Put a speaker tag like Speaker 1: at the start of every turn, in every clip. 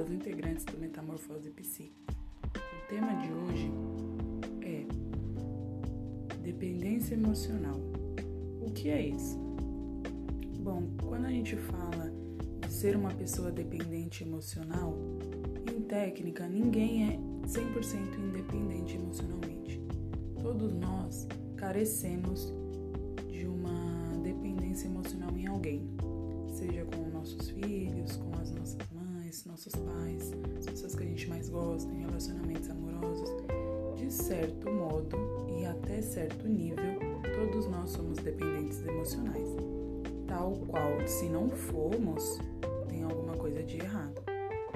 Speaker 1: das integrantes do Metamorfose Psíquica. O tema de hoje é dependência emocional. O que é isso? Bom, quando a gente fala de ser uma pessoa dependente emocional, em técnica, ninguém é 100% independente emocionalmente. Todos nós carecemos de uma dependência emocional em alguém, seja com nossos filhos, com as nossas mães, nossos pais, as pessoas que a gente mais gosta, em relacionamentos amorosos. De certo modo e até certo nível, todos nós somos dependentes emocionais. Tal qual, se não formos, tem alguma coisa de errado.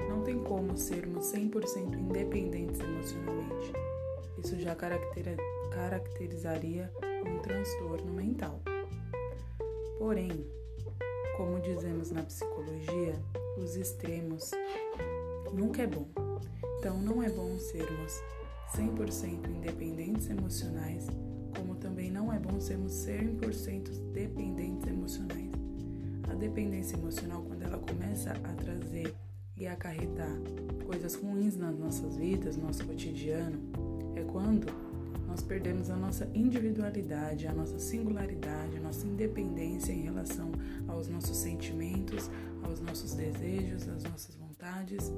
Speaker 1: Não tem como sermos 100% independentes emocionalmente. Isso já caracterizaria um transtorno mental. Porém, como dizemos na psicologia, os extremos nunca é bom. Então, não é bom sermos 100% independentes emocionais, como também não é bom sermos 100% dependentes emocionais. A dependência emocional, quando ela começa a trazer e acarretar coisas ruins nas nossas vidas, no nosso cotidiano, é quando nós perdemos a nossa individualidade, a nossa singularidade, a nossa independência em relação aos nossos sentimentos, aos nossos desejos, às nossas vontades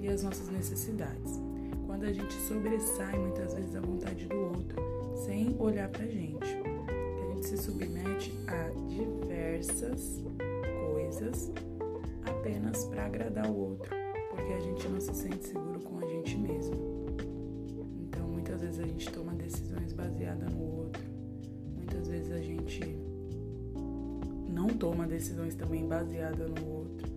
Speaker 1: e às nossas necessidades. Quando a gente sobressai muitas vezes a vontade do outro, sem olhar pra gente, a gente se submete a diversas coisas apenas para agradar o outro, porque a gente não se sente seguro com a gente mesmo. Então, muitas vezes a gente toma baseadas no outro. Muitas vezes a gente não toma decisões também baseadas no outro.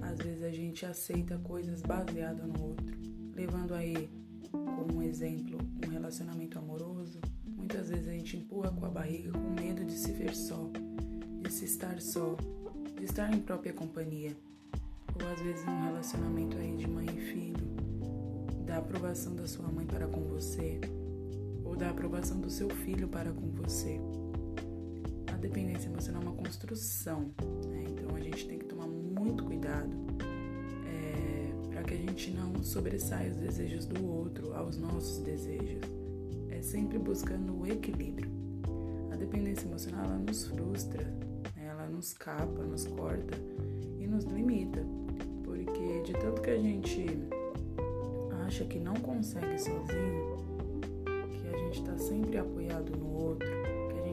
Speaker 1: Às vezes a gente aceita coisas baseadas no outro, levando aí como exemplo um relacionamento amoroso. Muitas vezes a gente empurra com a barriga com medo de se ver só, de se estar só, de estar em própria companhia. Ou às vezes um relacionamento aí de mãe e filho, da aprovação da sua mãe para com você, da aprovação do seu filho para com você dependência emocional é uma construção, né? então a gente tem que tomar muito cuidado é, para que a gente não sobressaia os desejos do outro aos nossos desejos. É sempre buscando o equilíbrio. A dependência emocional ela nos frustra, né? ela nos capa, nos corta e nos limita, porque de tanto que a gente acha que não consegue sozinho, sempre apoiado no outro,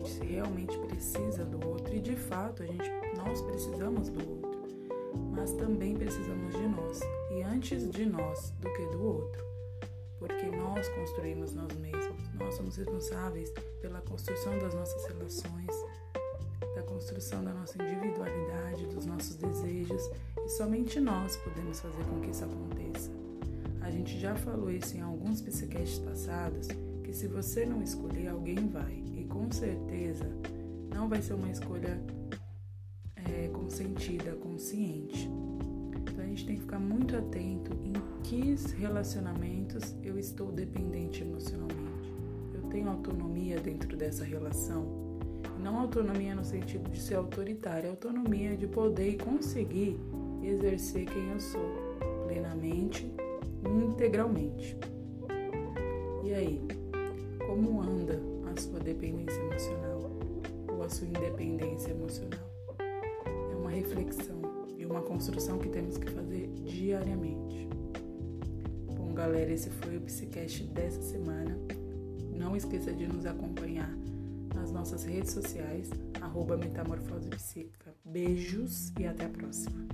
Speaker 1: gente realmente precisa do outro e de fato a gente nós precisamos do outro, mas também precisamos de nós e antes de nós do que do outro, porque nós construímos nós mesmos, nós somos responsáveis pela construção das nossas relações, da construção da nossa individualidade, dos nossos desejos e somente nós podemos fazer com que isso aconteça. A gente já falou isso em alguns psicasts passados, que se você não escolher, alguém vai com certeza não vai ser uma escolha é, consentida, consciente. Então a gente tem que ficar muito atento em que relacionamentos eu estou dependente emocionalmente. Eu tenho autonomia dentro dessa relação. Não autonomia no sentido de ser autoritária, autonomia de poder e conseguir exercer quem eu sou plenamente, integralmente. E aí, como anda a sua dependência emocional ou a sua independência emocional. É uma reflexão e uma construção que temos que fazer diariamente. Bom, galera, esse foi o Psicast dessa semana. Não esqueça de nos acompanhar nas nossas redes sociais, arroba Metamorfose Psíquica. Beijos e até a próxima.